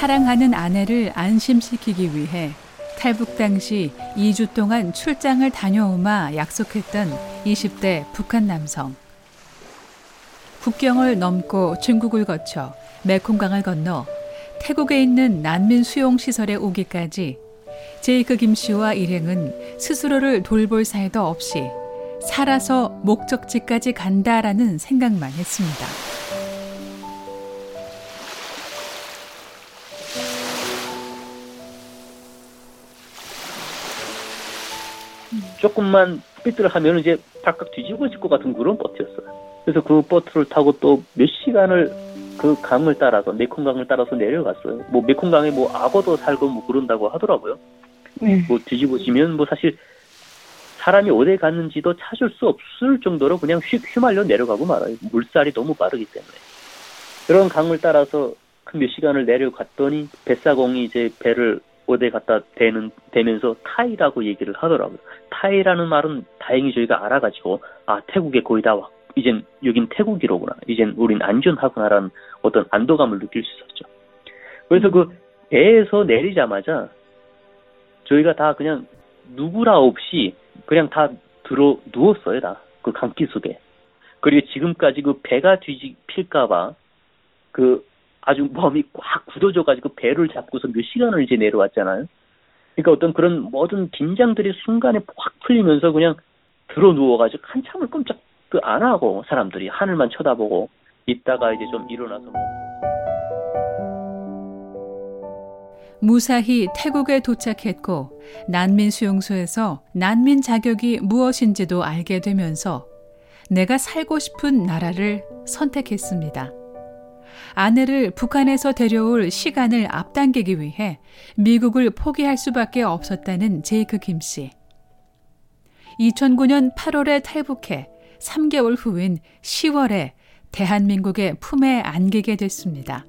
사랑하는 아내를 안심시키기 위해 탈북 당시 2주 동안 출장을 다녀오마 약속했던 20대 북한 남성. 국경을 넘고 중국을 거쳐 메콩강을 건너 태국에 있는 난민 수용 시설에 오기까지 제이크 김 씨와 일행은 스스로를 돌볼 사이도 없이 살아서 목적지까지 간다라는 생각만 했습니다. 조금만 삐뚤 하면 이제 발칵 뒤집어질 것 같은 그런 버트였어요. 그래서 그 버트를 타고 또 몇 시간을 그 강을 따라서 메콩강을 따라서 내려갔어요. 뭐 메콩강에 뭐 악어도 살고 뭐 그런다고 하더라고요. 네. 뭐 뒤집어지면 뭐 사실 사람이 어디 갔는지도 찾을 수 없을 정도로 그냥 휙 휘말려 내려가고 말아요. 물살이 너무 빠르기 때문에. 그런 강을 따라서 그 몇 시간을 내려갔더니 뱃사공이 이제 배를 어디 갖다 대는 대면서 타이라고 얘기를 하더라고요. 타이라는 말은 다행히 저희가 알아가지고 아 태국에 거의 다 왔. 이젠 여긴 태국이로구나. 이젠 우린 안전하구나라는 어떤 안도감을 느낄 수 있었죠. 그래서 그 배에서 내리자마자 저희가 다 그냥 누구라 없이 그냥 다 들어 누웠어요, 다. 그 강기 속에. 그리고 지금까지 그 배가 뒤집힐까봐 그 아주 몸이 꽉 굳어져가지고 배를 잡고서 몇 시간을 이제 내려왔잖아요. 그러니까 어떤 그런 모든 긴장들이 순간에 확 풀리면서 그냥 들어 누워가지고 한참을 꼼짝 안 하고 사람들이 하늘만 쳐다보고 있다가 이제 좀 일어나서 뭐. 무사히 태국에 도착했고 난민 수용소에서 난민 자격이 무엇인지도 알게 되면서 내가 살고 싶은 나라를 선택했습니다. 아내를 북한에서 데려올 시간을 앞당기기 위해 미국을 포기할 수밖에 없었다는 제이크 김 씨. 2009년 8월에 탈북해 3개월 후인 10월에 대한민국의 품에 안기게 됐습니다.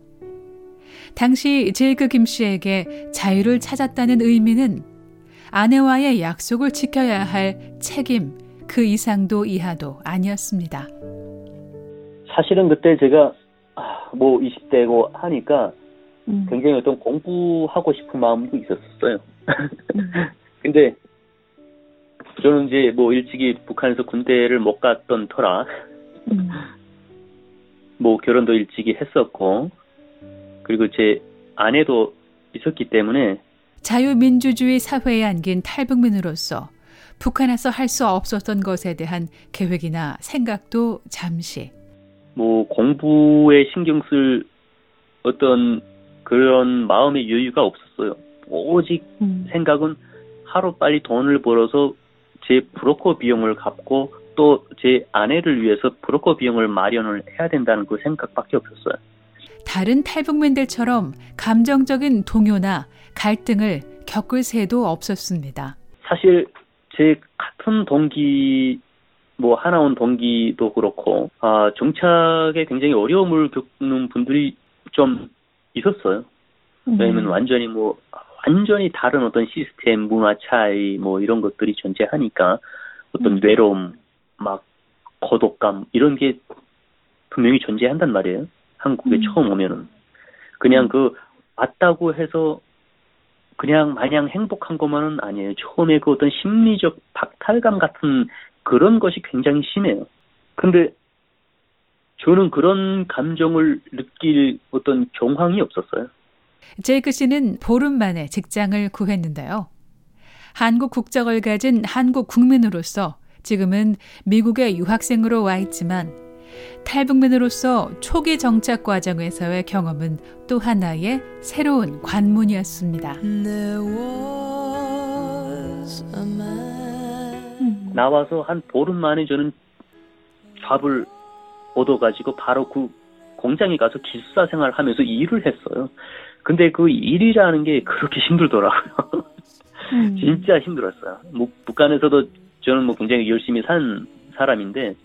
당시 제이크 김 씨에게 자유를 찾았다는 의미는 아내와의 약속을 지켜야 할 책임 그 이상도 이하도 아니었습니다. 사실은 그때 제가 아, 뭐 20대고 하니까 음. 굉장히 어떤 공부하고 싶은 마음도 있었어요. 음. 근데 저는 이제 뭐 일찍이 북한에서 군대를 못 갔던 터라 음. 뭐 결혼도 일찍이 했었고 그리고 제 아내도 있었기 때문에 자유민주주의 사회에 안긴 탈북민으로서 북한에서 할 수 없었던 것에 대한 계획이나 생각도 잠시 뭐 공부에 신경 쓸 어떤 그런 마음의 여유가 없었어요. 오직 음. 생각은 하루 빨리 돈을 벌어서 제 브로커 비용을 갚고 또 제 아내를 위해서 브로커 비용을 마련을 해야 된다는 그 생각밖에 없었어요. 다른 탈북민들처럼 감정적인 동요나 갈등을 겪을 새도 없었습니다. 사실 제 같은 동기 뭐 하나원 동기도 그렇고 아 정착에 굉장히 어려움을 겪는 분들이 좀 있었어요. 왜냐면 음. 완전히 뭐 완전히 다른 어떤 시스템, 문화 차이 뭐 이런 것들이 존재하니까 어떤 음. 외로움, 막 고독감 이런 게 분명히 존재한단 말이에요. 한국에 음. 처음 오면은 그냥 음. 그 왔다고 해서 그냥 마냥 행복한 것만은 아니에요. 처음에 그 어떤 심리적 박탈감 같은 그런 것이 굉장히 심해요. 근데 저는 그런 감정을 느낄 어떤 경황이 없었어요. 제이크 씨는 보름 만에 직장을 구했는데요. 한국 국적을 가진 한국 국민으로서 지금은 미국의 유학생으로 와 있지만 탈북민으로서 초기 정착 과정에서의 경험은 또 하나의 새로운 관문이었습니다. 나와서 한 보름 만에 저는 밥을 얻어가지고 바로 그 공장에 가서 기숙사 생활하면서 일을 했어요. 근데 그 일이라는 게 그렇게 힘들더라고요. 음. 진짜 힘들었어요. 뭐, 북한에서도 저는 뭐 굉장히 열심히 산 사람인데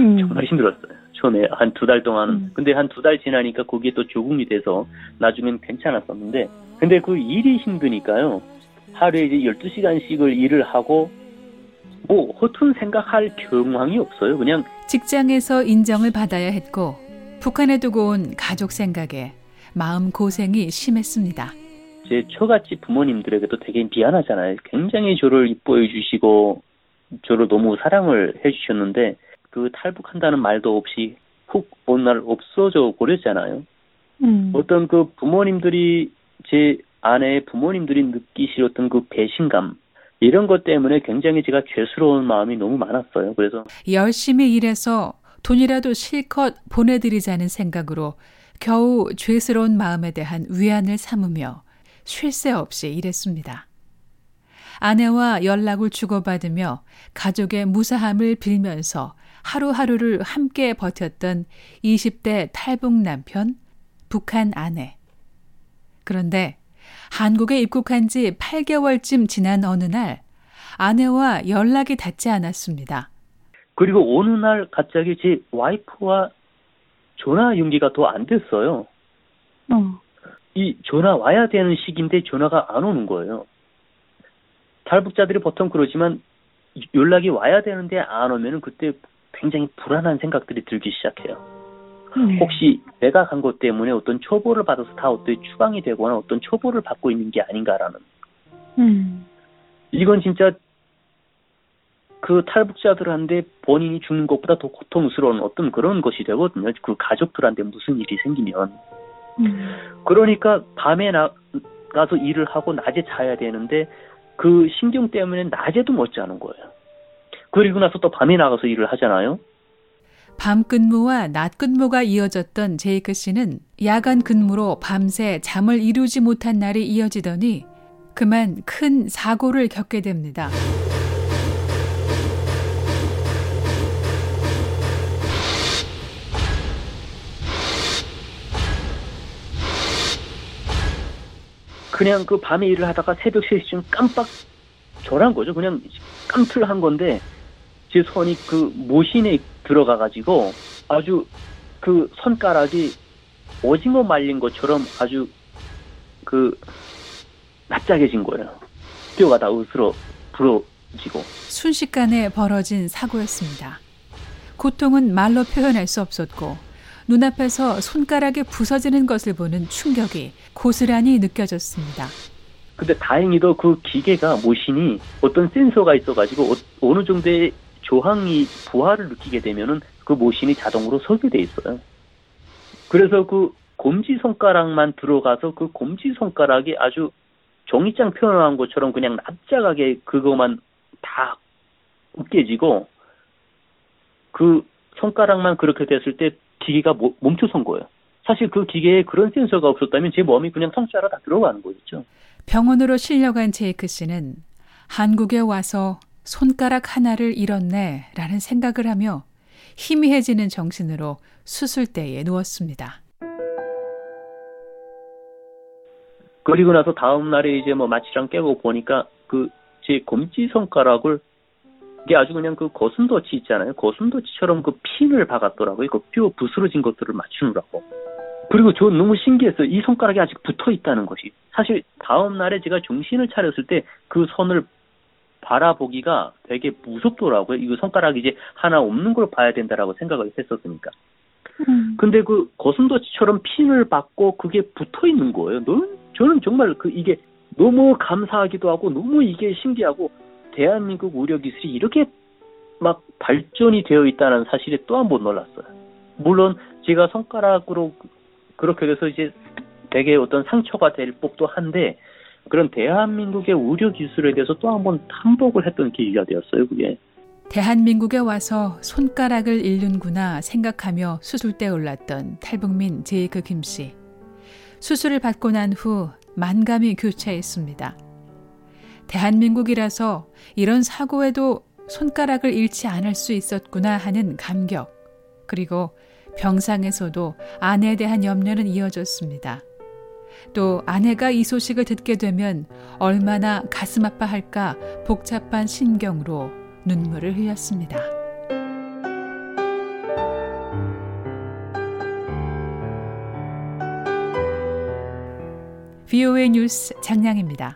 음. 정말 힘들었어요. 처음에 한 두 달 동안. 음. 근데 한 두 달 지나니까 거기에 또 적응이 돼서 나중엔 괜찮았었는데 근데 그 일이 힘드니까요. 하루에 이제 12시간씩을 일을 하고 뭐 허튼 생각할 경황이 없어요. 그냥 직장에서 인정을 받아야 했고 북한에 두고 온 가족 생각에 마음 고생이 심했습니다. 제 처갓집 부모님들에게도 되게 미안하잖아요. 굉장히 저를 이뻐해 주시고 저를 너무 사랑을 해 주셨는데 그 탈북한다는 말도 없이 훅 어느 날 없어져 버렸잖아요. 음. 어떤 그 부모님들이 제 아내의 부모님들이 어떤 그 배신감 이런 것 때문에 굉장히 제가 죄스러운 마음이 너무 많았어요. 그래서 열심히 일해서 돈이라도 실컷 보내드리자는 생각으로 겨우 죄스러운 마음에 대한 위안을 삼으며 쉴 새 없이 일했습니다. 아내와 연락을 주고받으며 가족의 무사함을 빌면서 하루하루를 함께 버텼던 20대 탈북 남편, 북한 아내. 그런데 한국에 입국한 지 8개월쯤 지난 어느 날 아내와 연락이 닿지 않았습니다. 그리고 어느 날 갑자기 제 와이프와 전화 연기가 더 안 됐어요. 어. 이 전화 와야 되는 시기인데 전화가 안 오는 거예요. 탈북자들이 보통 그러지만 연락이 와야 되는데 안 오면은 그때 굉장히 불안한 생각들이 들기 시작해요. 네. 혹시 내가 간 것 때문에 어떤 처벌을 받아서 다 어떻게 추방이 되거나 어떤 처벌을 받고 있는 게 아닌가라는. 음. 이건 진짜 그 탈북자들한테 본인이 죽는 것보다 더 고통스러운 어떤 그런 것이 되거든요. 그 가족들한테 무슨 일이 생기면. 음. 그러니까 밤에 나, 가서 일을 하고 낮에 자야 되는데 그 신경 때문에 낮에도 못 자는 거예요. 그리고 나서 또 밤에 나가서 일을 하잖아요. 밤 근무와 낮 근무가 이어졌던 제이크 씨는 야간 근무로 밤새 잠을 이루지 못한 날이 이어지더니 그만 큰 사고를 겪게 됩니다. 그냥 그 밤에 일을 하다가 새벽 3시쯤 깜빡 절한 거죠. 그냥 깜틀한 건데 제 손이 그 모신에 들어가 가지고 아주 그 손가락이 오징어 말린 것처럼 아주 그 납작해진 거예요. 뼈가 다 으스러 부러지고. 순식간에 벌어진 사고였습니다. 고통은 말로 표현할 수 없었고 눈앞에서 손가락이 부서지는 것을 보는 충격이 고스란히 느껴졌습니다. 근데 다행히도 그 기계가 모신이 어떤 센서가 있어가지고 어, 어느 정도의 조항이 부하를 느끼게 되면은 그 모신이 자동으로 설계돼 있어요. 그래서 그 검지 손가락만 들어가서 그 검지 손가락이 아주 종이장 표현한 것처럼 그냥 납작하게 그것만 다 으깨지고 그 손가락만 그렇게 됐을 때 기계가 멈춰선 거예요. 사실 그 기계에 그런 센서가 없었다면 제 몸이 그냥 통째로 다 들어가는 거였죠. 병원으로 실려간 제이크 씨는 한국에 와서 손가락 하나를 잃었네 라는 생각을 하며 희미해지는 정신으로 수술대에 누웠습니다. 그리고 나서 다음 날에 이제 뭐 마취랑 깨고 보니까 그 제 검지 손가락을 이게 아주 그냥 그 고슴도치 있잖아요. 고슴도치처럼 그 핀을 박았더라고요. 그뼈 부스러진 것들을 맞추느라고. 그리고 저 너무 신기했어요. 이 손가락이 아직 붙어 있다는 것이. 사실 다음 날에 제가 정신을 차렸을 때그 손을 바라보기가 되게 무섭더라고요. 이거 손가락이 이제 하나 없는 걸 봐야 된다라고 생각을 했었으니까. 음. 근데 그 고슴도치처럼 핀을 박고 그게 붙어 있는 거예요. 너무, 저는 정말 그 이게 너무 감사하기도 하고 너무 이게 신기하고 대한민국 의료 기술이 이렇게 막 발전이 되어 있다는 사실에 또 한 번 놀랐어요. 물론 제가 손가락으로 그렇게 돼서 이제 되게 어떤 상처가 될 법도 한데 그런 대한민국의 의료 기술에 대해서 또 한 번 탐복을 했던 계기가 되었어요, 그게. 대한민국에 와서 손가락을 잃는구나 생각하며 수술대에 올랐던 탈북민 제이크 김 씨. 수술을 받고 난 후 만감이 교차했습니다. 대한민국이라서 이런 사고에도 손가락을 잃지 않을 수 있었구나 하는 감격. 그리고 병상에서도 아내에 대한 염려는 이어졌습니다. 또 아내가 이 소식을 듣게 되면 얼마나 가슴 아파할까 복잡한 신경으로 눈물을 흘렸습니다. VOA 뉴스 장량입니다.